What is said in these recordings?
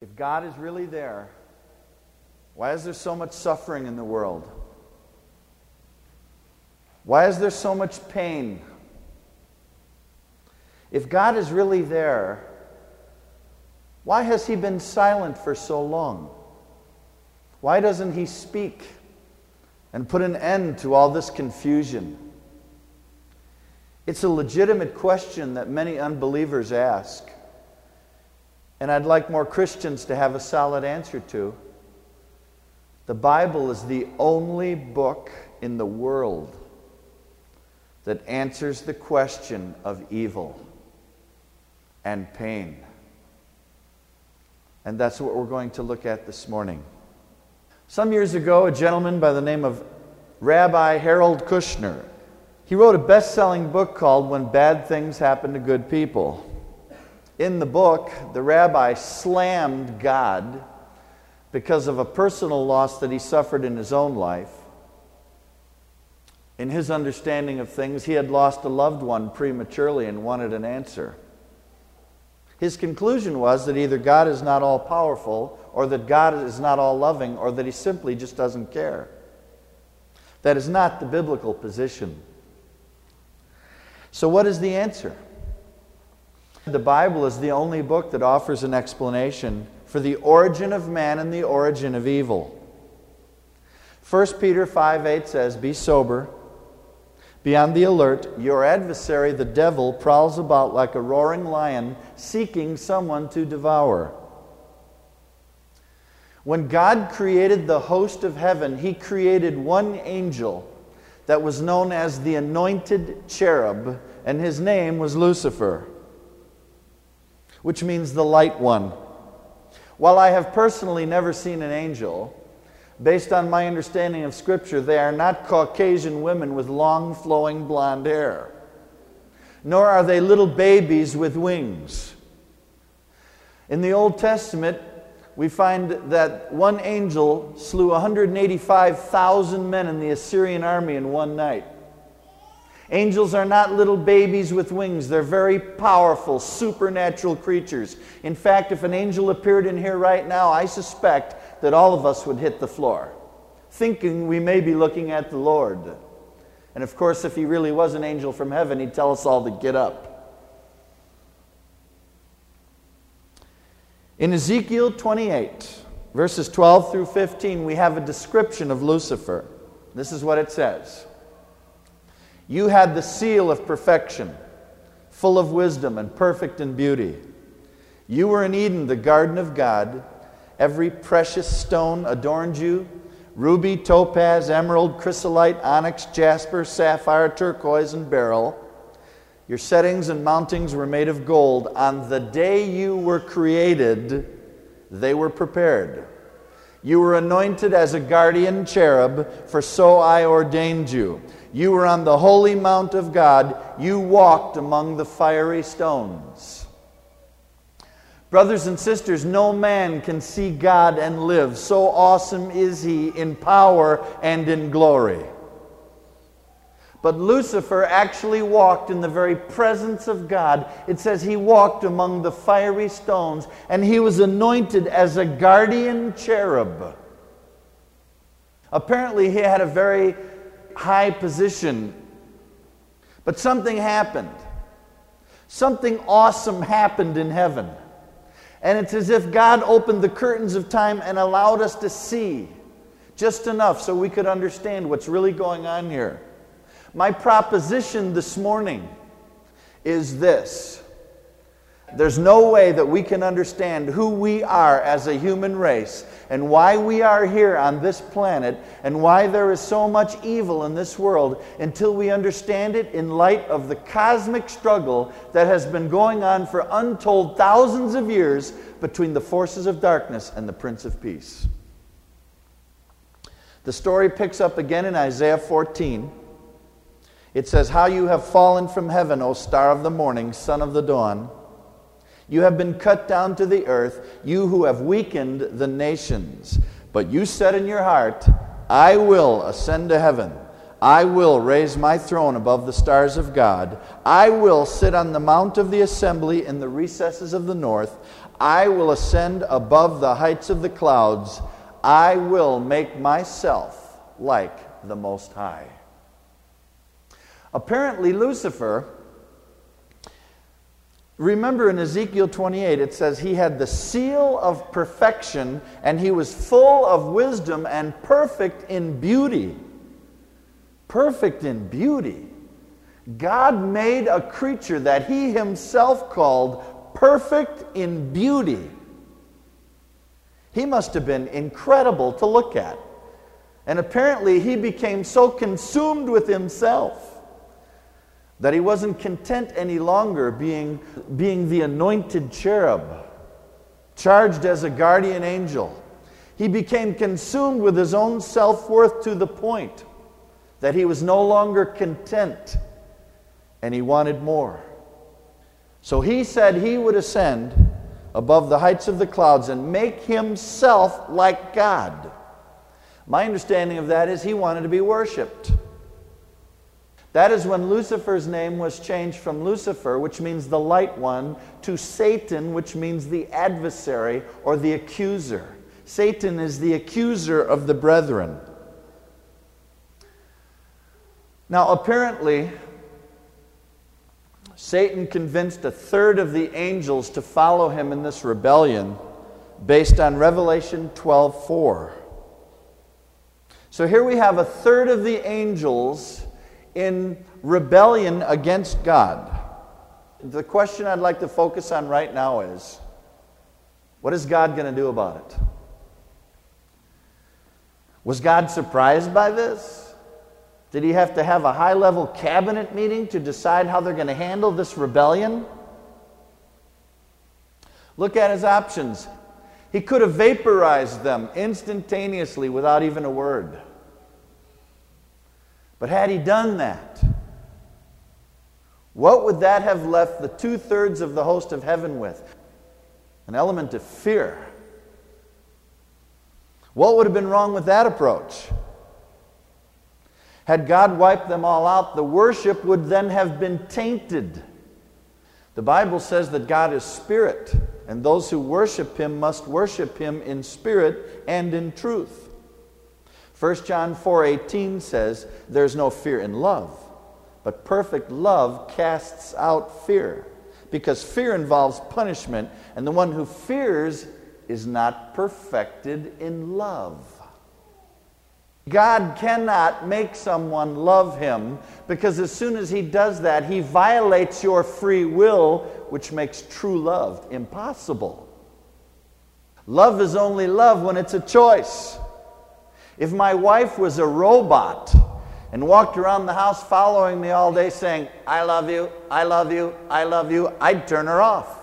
If God is really there, why is there so much suffering in the world? Why is there so much pain? If God is really there, why has He been silent for so long? Why doesn't He speak and put an end to all this confusion? It's a legitimate question that many unbelievers ask, and I'd like more Christians to have a solid answer to. The Bible is the only book in the world that answers the question of evil and pain. And that's what we're going to look at this morning. Some years ago, a gentleman by the name of Rabbi Harold Kushner, he wrote a best-selling book called When Bad Things Happen to Good People. In the book, the rabbi slammed God because of a personal loss that he suffered in his own life. In his understanding of things, he had lost a loved one prematurely and wanted an answer. His conclusion was that either God is not all powerful, or that God is not all loving, or that he simply just doesn't care. That is not the biblical position. So, what is the answer? The Bible is the only book that offers an explanation for the origin of man and the origin of evil. 1 Peter 5 8 says, Be sober be on the alert. Your adversary, the devil, prowls about like a roaring lion, seeking someone to devour. When God created the host of heaven, He created one angel that was known as the anointed cherub, and his name was Lucifer, which means the light one. While I have personally never seen an angel, Based on my understanding of Scripture, they are not Caucasian women with long flowing blonde hair, nor are they little babies with wings. In the Old Testament, we find that one angel slew 185,000 men in the Assyrian army in one night. Angels are not little babies with wings. They're very powerful, supernatural creatures. In fact, if an angel appeared in here right now, I suspect that all of us would hit the floor, thinking we may be looking at the Lord. And of course, if he really was an angel from heaven, he'd tell us all to get up. In Ezekiel 28, verses 12 through 15, we have a description of Lucifer. This is what it says You had the seal of perfection, full of wisdom and perfect in beauty. You were in Eden, the garden of God. Every precious stone adorned you ruby, topaz, emerald, chrysolite, onyx, jasper, sapphire, turquoise, and beryl. Your settings and mountings were made of gold. On the day you were created, they were prepared. You were anointed as a guardian cherub, for so I ordained you. You were on the holy mount of God. You walked among the fiery stones. Brothers and sisters, no man can see God and live. So awesome is he in power and in glory. But Lucifer actually walked in the very presence of God. It says he walked among the fiery stones and he was anointed as a guardian cherub. Apparently, he had a very high position. But something happened. Something awesome happened in heaven. And it's as if God opened the curtains of time and allowed us to see just enough so we could understand what's really going on here. My proposition this morning is this there's no way that we can understand who we are as a human race and why we are here on this planet and why there is so much evil in this world until we understand it in light of the cosmic struggle that has been going on for untold thousands of years between the forces of darkness and the Prince of Peace. The story picks up again in Isaiah 14. It says, How you have fallen from heaven, O star of the morning, son of the dawn. You have been cut down to the earth, you who have weakened the nations. But you said in your heart, I will ascend to heaven. I will raise my throne above the stars of God. I will sit on the mount of the assembly in the recesses of the north. I will ascend above the heights of the clouds. I will make myself like the Most High. Apparently, Lucifer, remember in Ezekiel 28, it says he had the seal of perfection and he was full of wisdom and perfect in beauty. Perfect in beauty. God made a creature that he himself called perfect in beauty. He must have been incredible to look at. And apparently, he became so consumed with himself that he wasn't content any longer being, being the anointed cherub, charged as a guardian angel. He became consumed with his own self worth to the point that he was no longer content and he wanted more. So he said he would ascend above the heights of the clouds and make himself like God. My understanding of that is he wanted to be worshiped. That is when Lucifer's name was changed from Lucifer, which means the light one, to Satan, which means the adversary or the accuser. Satan is the accuser of the brethren. Now, apparently, Satan convinced a third of the angels to follow him in this rebellion based on Revelation 12:4. So here we have a third of the angels in rebellion against God. The question I'd like to focus on right now is what is God going to do about it? Was God surprised by this? Did he have to have a high level cabinet meeting to decide how they're going to handle this rebellion? Look at his options. He could have vaporized them instantaneously without even a word. But had he done that, what would that have left the two thirds of the host of heaven with? An element of fear. What would have been wrong with that approach? Had God wiped them all out, the worship would then have been tainted. The Bible says that God is spirit, and those who worship him must worship him in spirit and in truth. 1 John 4:18 says, "There's no fear in love, but perfect love casts out fear, because fear involves punishment, and the one who fears is not perfected in love." God cannot make someone love him because as soon as he does that, he violates your free will, which makes true love impossible. Love is only love when it's a choice. If my wife was a robot and walked around the house following me all day saying, I love you, I love you, I love you, I'd turn her off.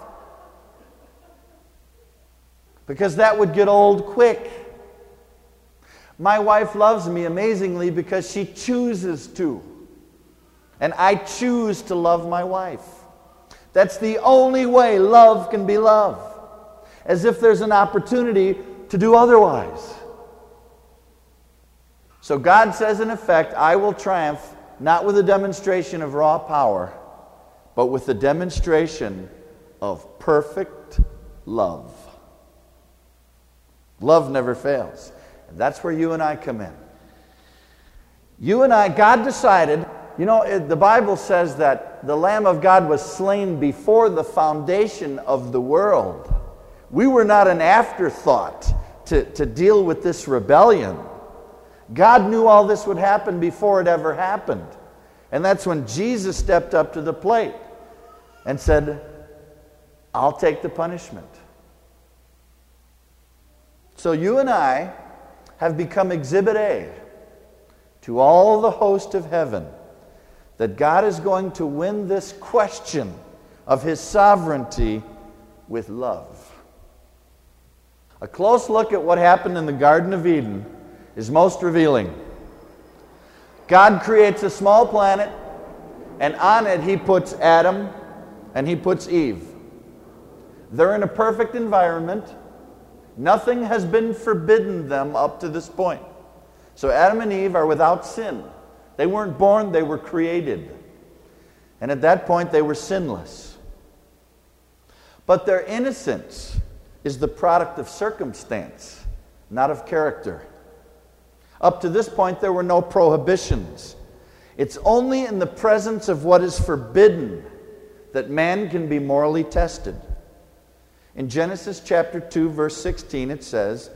Because that would get old quick. My wife loves me amazingly because she chooses to. And I choose to love my wife. That's the only way love can be love. As if there's an opportunity to do otherwise. So God says, in effect, I will triumph not with a demonstration of raw power, but with the demonstration of perfect love. Love never fails. And that's where you and I come in. You and I, God decided, you know, the Bible says that the Lamb of God was slain before the foundation of the world. We were not an afterthought to, to deal with this rebellion. God knew all this would happen before it ever happened. And that's when Jesus stepped up to the plate and said, I'll take the punishment. So you and I have become exhibit A to all the host of heaven that God is going to win this question of his sovereignty with love. A close look at what happened in the Garden of Eden is most revealing. God creates a small planet, and on it he puts Adam and he puts Eve. They're in a perfect environment. Nothing has been forbidden them up to this point. So Adam and Eve are without sin. They weren't born, they were created. And at that point, they were sinless. But their innocence is the product of circumstance, not of character. Up to this point, there were no prohibitions. It's only in the presence of what is forbidden that man can be morally tested. In Genesis chapter 2, verse 16, it says,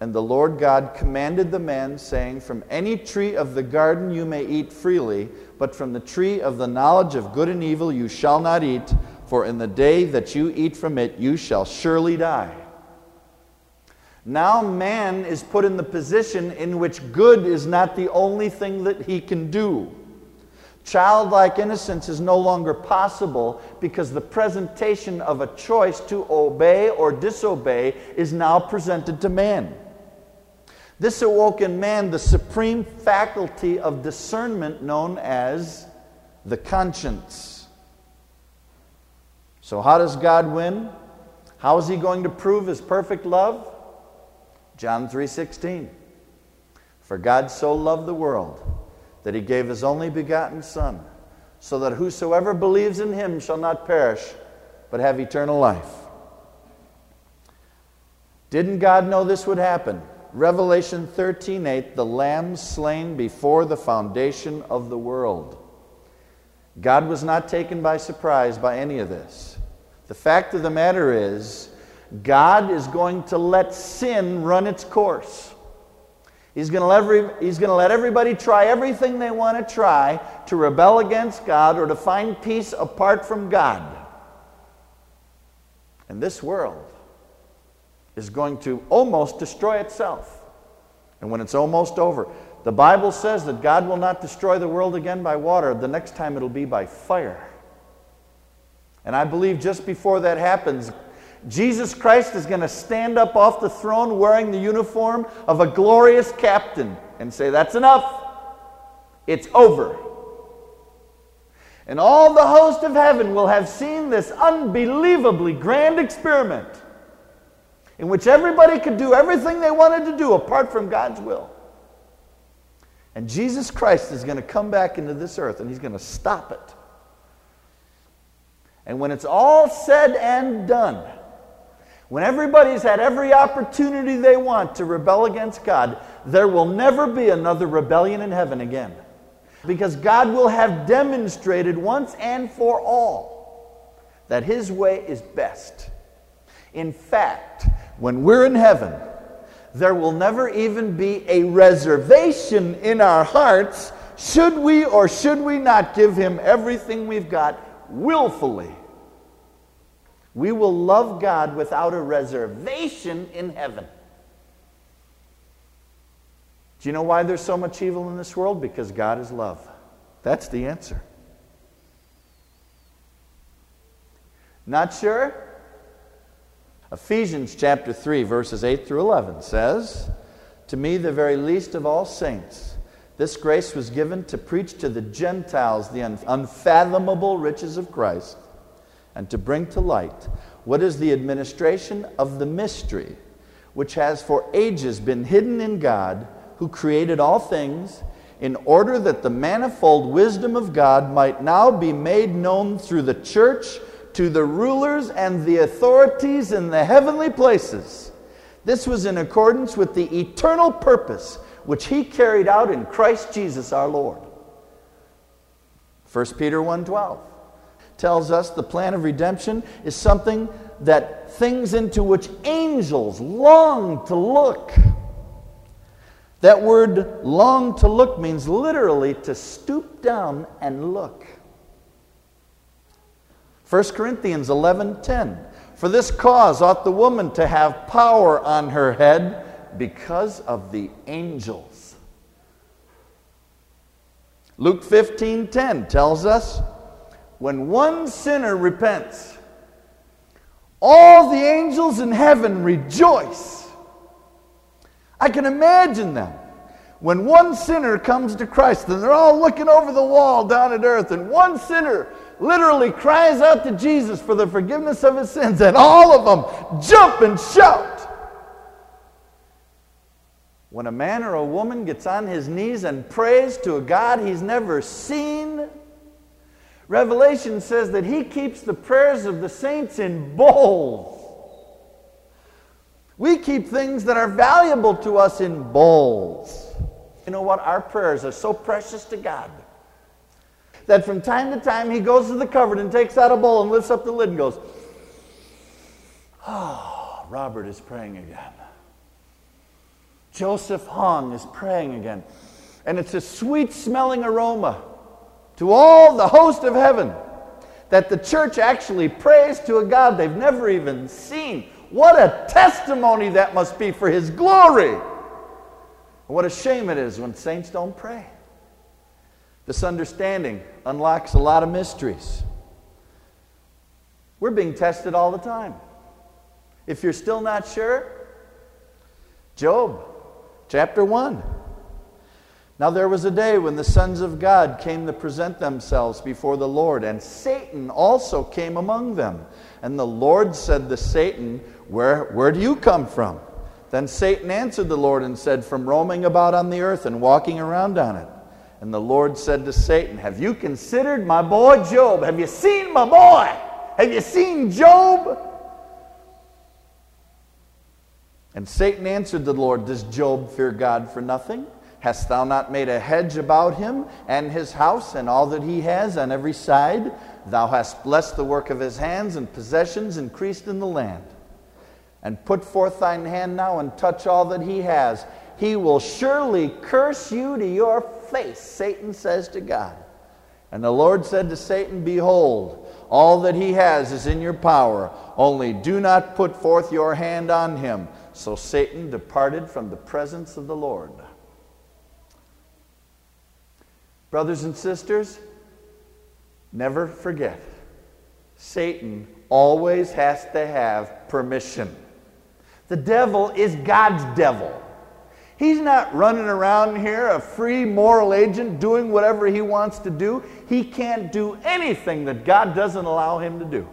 And the Lord God commanded the man, saying, From any tree of the garden you may eat freely, but from the tree of the knowledge of good and evil you shall not eat, for in the day that you eat from it you shall surely die. Now man is put in the position in which good is not the only thing that he can do. Childlike innocence is no longer possible because the presentation of a choice to obey or disobey is now presented to man. This awoke in man the supreme faculty of discernment known as the conscience. So, how does God win? How is he going to prove his perfect love? John 3:16. For God so loved the world that he gave his only begotten Son, so that whosoever believes in him shall not perish, but have eternal life. Didn't God know this would happen? Revelation 13:8, the lamb slain before the foundation of the world. God was not taken by surprise by any of this. The fact of the matter is, God is going to let sin run its course. He's going, to let every, he's going to let everybody try everything they want to try to rebel against God or to find peace apart from God. And this world is going to almost destroy itself. And when it's almost over, the Bible says that God will not destroy the world again by water. The next time it'll be by fire. And I believe just before that happens, Jesus Christ is going to stand up off the throne wearing the uniform of a glorious captain and say, That's enough. It's over. And all the host of heaven will have seen this unbelievably grand experiment in which everybody could do everything they wanted to do apart from God's will. And Jesus Christ is going to come back into this earth and he's going to stop it. And when it's all said and done, when everybody's had every opportunity they want to rebel against God, there will never be another rebellion in heaven again. Because God will have demonstrated once and for all that His way is best. In fact, when we're in heaven, there will never even be a reservation in our hearts should we or should we not give Him everything we've got willfully we will love God without a reservation in heaven. Do you know why there's so much evil in this world? Because God is love. That's the answer. Not sure? Ephesians chapter 3, verses 8 through 11 says, To me, the very least of all saints, this grace was given to preach to the Gentiles the unfathomable riches of Christ and to bring to light what is the administration of the mystery, which has for ages been hidden in God, who created all things, in order that the manifold wisdom of God might now be made known through the church to the rulers and the authorities in the heavenly places. This was in accordance with the eternal purpose which he carried out in Christ Jesus our Lord. 1 Peter 1:12 tells us the plan of redemption is something that things into which angels long to look. That word long to look means literally to stoop down and look. 1 Corinthians 11:10 For this cause ought the woman to have power on her head because of the angels. Luke 15:10 tells us when one sinner repents, all the angels in heaven rejoice. I can imagine them. When one sinner comes to Christ and they're all looking over the wall down at earth, and one sinner literally cries out to Jesus for the forgiveness of his sins, and all of them jump and shout. When a man or a woman gets on his knees and prays to a God he's never seen, Revelation says that he keeps the prayers of the saints in bowls. We keep things that are valuable to us in bowls. You know what? Our prayers are so precious to God that from time to time he goes to the cupboard and takes out a bowl and lifts up the lid and goes, Oh, Robert is praying again. Joseph Hong is praying again. And it's a sweet smelling aroma to all the host of heaven that the church actually prays to a God they've never even seen. What a testimony that must be for His glory! What a shame it is when saints don't pray. This understanding unlocks a lot of mysteries. We're being tested all the time. If you're still not sure, Job chapter 1. Now there was a day when the sons of God came to present themselves before the Lord, and Satan also came among them. And the Lord said to Satan, Where, where do you come from? Then Satan answered the Lord and said, From roaming about on the earth and walking around on it. And the Lord said to Satan, Have you considered my boy Job? Have you seen my boy? Have you seen Job? And Satan answered the Lord, Does Job fear God for nothing? Hast thou not made a hedge about him and his house and all that he has on every side? Thou hast blessed the work of his hands, and possessions increased in the land. And put forth thine hand now and touch all that he has. He will surely curse you to your face, Satan says to God. And the Lord said to Satan, Behold, all that he has is in your power, only do not put forth your hand on him. So Satan departed from the presence of the Lord. Brothers and sisters, never forget Satan always has to have permission. The devil is God's devil. He's not running around here a free moral agent doing whatever he wants to do. He can't do anything that God doesn't allow him to do.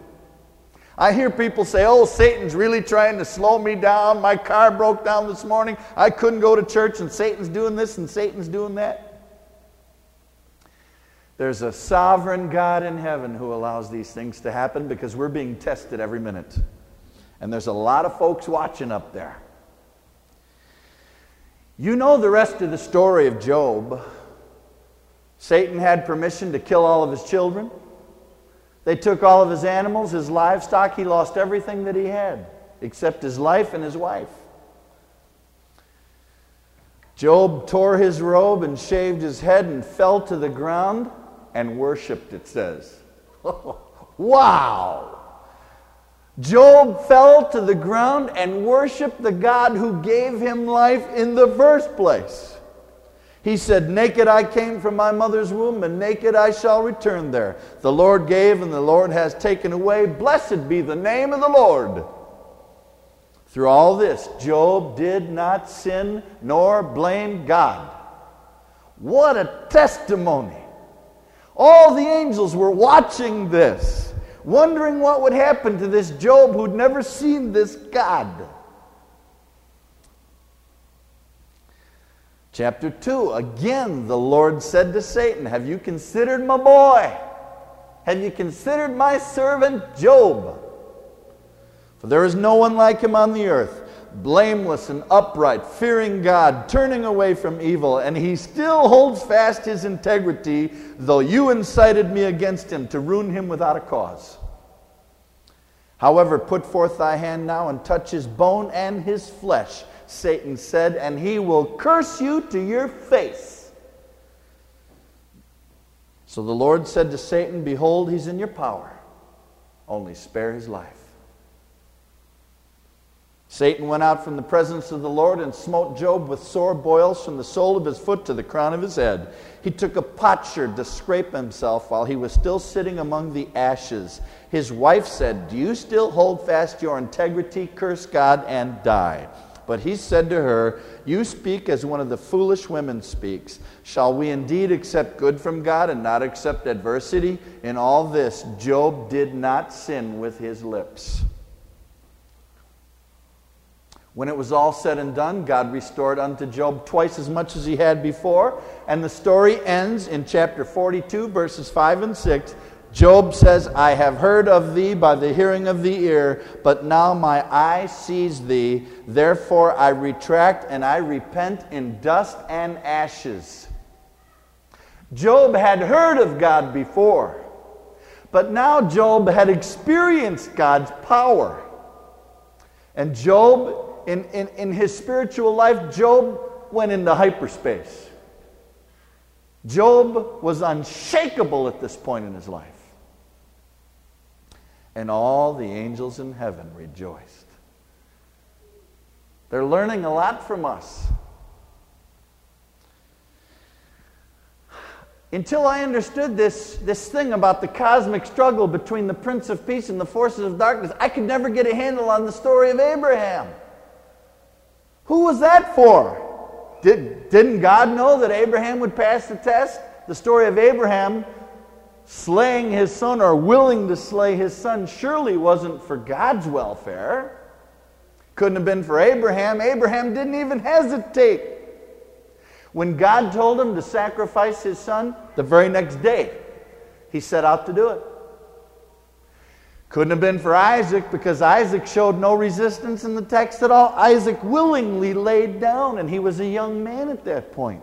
I hear people say, oh, Satan's really trying to slow me down. My car broke down this morning. I couldn't go to church, and Satan's doing this and Satan's doing that. There's a sovereign God in heaven who allows these things to happen because we're being tested every minute. And there's a lot of folks watching up there. You know the rest of the story of Job. Satan had permission to kill all of his children. They took all of his animals, his livestock. He lost everything that he had, except his life and his wife. Job tore his robe and shaved his head and fell to the ground and worshiped, it says. wow! Job fell to the ground and worshiped the God who gave him life in the first place. He said, Naked I came from my mother's womb, and naked I shall return there. The Lord gave, and the Lord has taken away. Blessed be the name of the Lord. Through all this, Job did not sin nor blame God. What a testimony! All the angels were watching this wondering what would happen to this Job who'd never seen this God. Chapter 2 Again, the Lord said to Satan, Have you considered my boy? Have you considered my servant Job? For there is no one like him on the earth, blameless and upright, fearing God, turning away from evil, and he still holds fast his integrity, though you incited me against him to ruin him without a cause. However, put forth thy hand now and touch his bone and his flesh, Satan said, and he will curse you to your face. So the Lord said to Satan, Behold, he's in your power, only spare his life. Satan went out from the presence of the Lord and smote Job with sore boils from the sole of his foot to the crown of his head. He took a potsherd to scrape himself while he was still sitting among the ashes. His wife said, Do you still hold fast your integrity? Curse God and die. But he said to her, You speak as one of the foolish women speaks. Shall we indeed accept good from God and not accept adversity? In all this, Job did not sin with his lips. When it was all said and done, God restored unto Job twice as much as he had before. And the story ends in chapter 42, verses 5 and 6. Job says, I have heard of thee by the hearing of the ear, but now my eye sees thee. Therefore I retract and I repent in dust and ashes. Job had heard of God before, but now Job had experienced God's power. And Job, in, in, in his spiritual life, Job went into hyperspace. Job was unshakable at this point in his life. And all the angels in heaven rejoiced. They're learning a lot from us. Until I understood this, this thing about the cosmic struggle between the Prince of Peace and the forces of darkness, I could never get a handle on the story of Abraham. Who was that for? Did, didn't God know that Abraham would pass the test? The story of Abraham slaying his son or willing to slay his son surely wasn't for God's welfare. Couldn't have been for Abraham. Abraham didn't even hesitate. When God told him to sacrifice his son, the very next day, he set out to do it. Couldn't have been for Isaac because Isaac showed no resistance in the text at all. Isaac willingly laid down, and he was a young man at that point.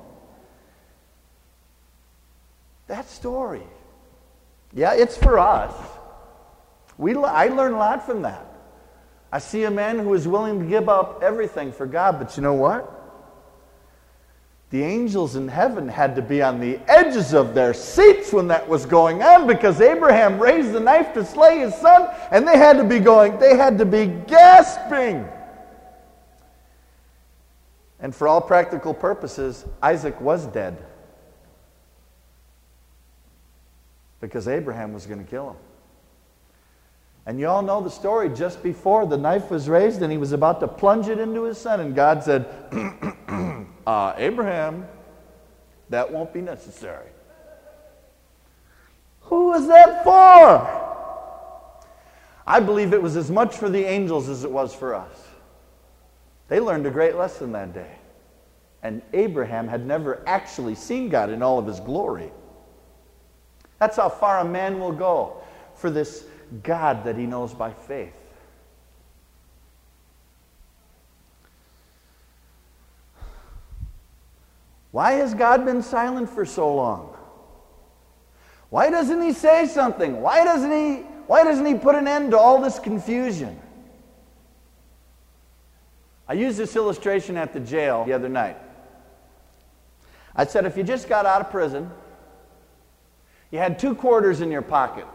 That story. Yeah, it's for us. We, I learn a lot from that. I see a man who is willing to give up everything for God, but you know what? The angels in heaven had to be on the edges of their seats when that was going on because Abraham raised the knife to slay his son and they had to be going, they had to be gasping. And for all practical purposes, Isaac was dead because Abraham was going to kill him. And you all know the story just before the knife was raised and he was about to plunge it into his son, and God said, uh, Abraham, that won't be necessary. Who was that for? I believe it was as much for the angels as it was for us. They learned a great lesson that day. And Abraham had never actually seen God in all of his glory. That's how far a man will go for this God that he knows by faith. Why has God been silent for so long? Why doesn't he say something? Why doesn't he why doesn't he put an end to all this confusion? I used this illustration at the jail the other night. I said if you just got out of prison, you had two quarters in your pocket.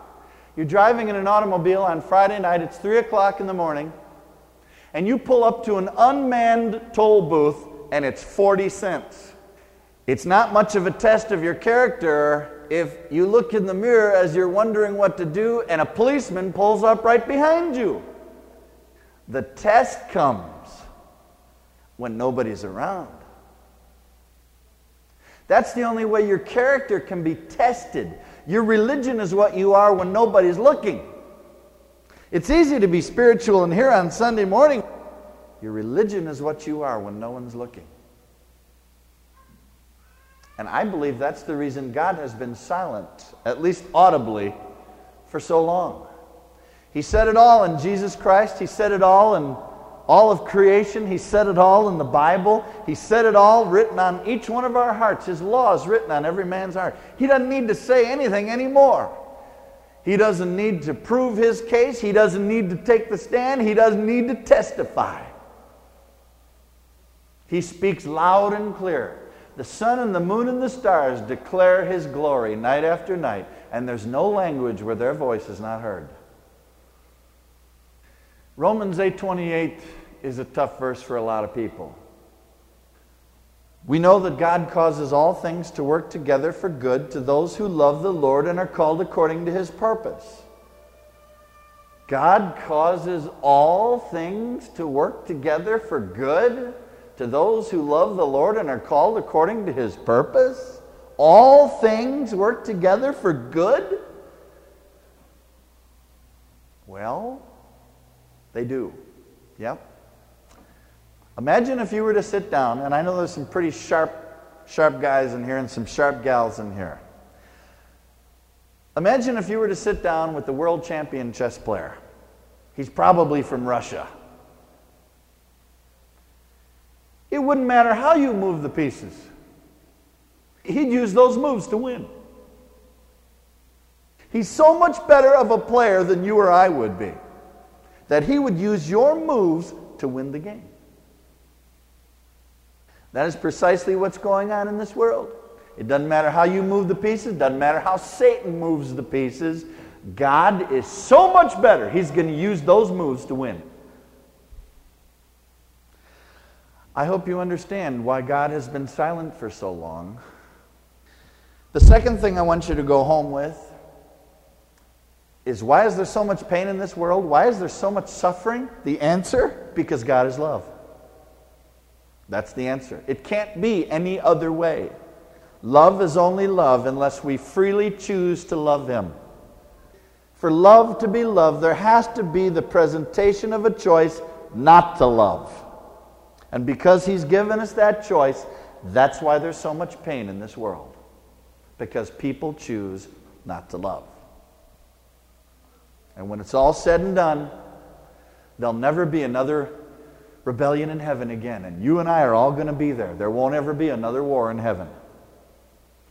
You're driving in an automobile on Friday night, it's 3 o'clock in the morning, and you pull up to an unmanned toll booth, and it's 40 cents. It's not much of a test of your character if you look in the mirror as you're wondering what to do, and a policeman pulls up right behind you. The test comes when nobody's around. That's the only way your character can be tested. Your religion is what you are when nobody's looking. It's easy to be spiritual and here on Sunday morning. Your religion is what you are when no one's looking. And I believe that's the reason God has been silent, at least audibly, for so long. He said it all in Jesus Christ, He said it all in all of creation. He said it all in the Bible. He said it all written on each one of our hearts. His law is written on every man's heart. He doesn't need to say anything anymore. He doesn't need to prove his case. He doesn't need to take the stand. He doesn't need to testify. He speaks loud and clear. The sun and the moon and the stars declare his glory night after night, and there's no language where their voice is not heard. Romans 8:28 is a tough verse for a lot of people. We know that God causes all things to work together for good to those who love the Lord and are called according to his purpose. God causes all things to work together for good to those who love the Lord and are called according to his purpose. All things work together for good? Well, they do. Yep. Imagine if you were to sit down, and I know there's some pretty sharp, sharp guys in here and some sharp gals in here. Imagine if you were to sit down with the world champion chess player. He's probably from Russia. It wouldn't matter how you move the pieces, he'd use those moves to win. He's so much better of a player than you or I would be that he would use your moves to win the game. That is precisely what's going on in this world. It doesn't matter how you move the pieces, doesn't matter how Satan moves the pieces. God is so much better, he's going to use those moves to win. I hope you understand why God has been silent for so long. The second thing I want you to go home with is why is there so much pain in this world? Why is there so much suffering? The answer because God is love. That's the answer. It can't be any other way. Love is only love unless we freely choose to love Him. For love to be love, there has to be the presentation of a choice not to love. And because He's given us that choice, that's why there's so much pain in this world. Because people choose not to love. And when it's all said and done, there'll never be another rebellion in heaven again. And you and I are all going to be there. There won't ever be another war in heaven.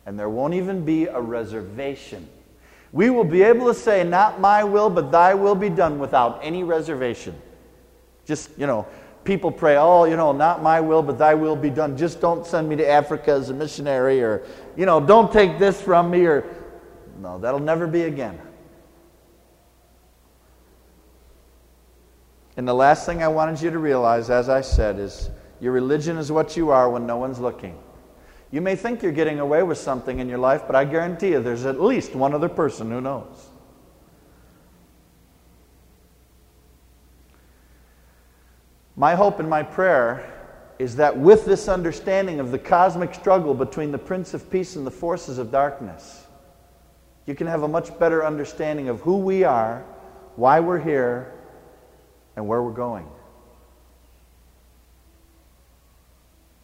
And there won't even be a reservation. We will be able to say, Not my will, but thy will be done without any reservation. Just, you know, people pray, Oh, you know, not my will, but thy will be done. Just don't send me to Africa as a missionary, or, you know, don't take this from me, or. No, that'll never be again. And the last thing I wanted you to realize, as I said, is your religion is what you are when no one's looking. You may think you're getting away with something in your life, but I guarantee you there's at least one other person who knows. My hope and my prayer is that with this understanding of the cosmic struggle between the Prince of Peace and the forces of darkness, you can have a much better understanding of who we are, why we're here, and where we're going.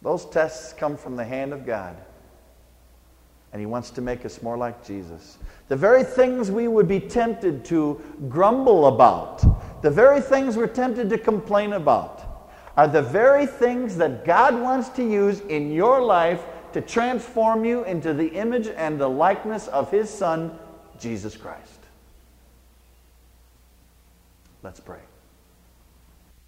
Those tests come from the hand of God. And He wants to make us more like Jesus. The very things we would be tempted to grumble about, the very things we're tempted to complain about, are the very things that God wants to use in your life to transform you into the image and the likeness of His Son, Jesus Christ. Let's pray.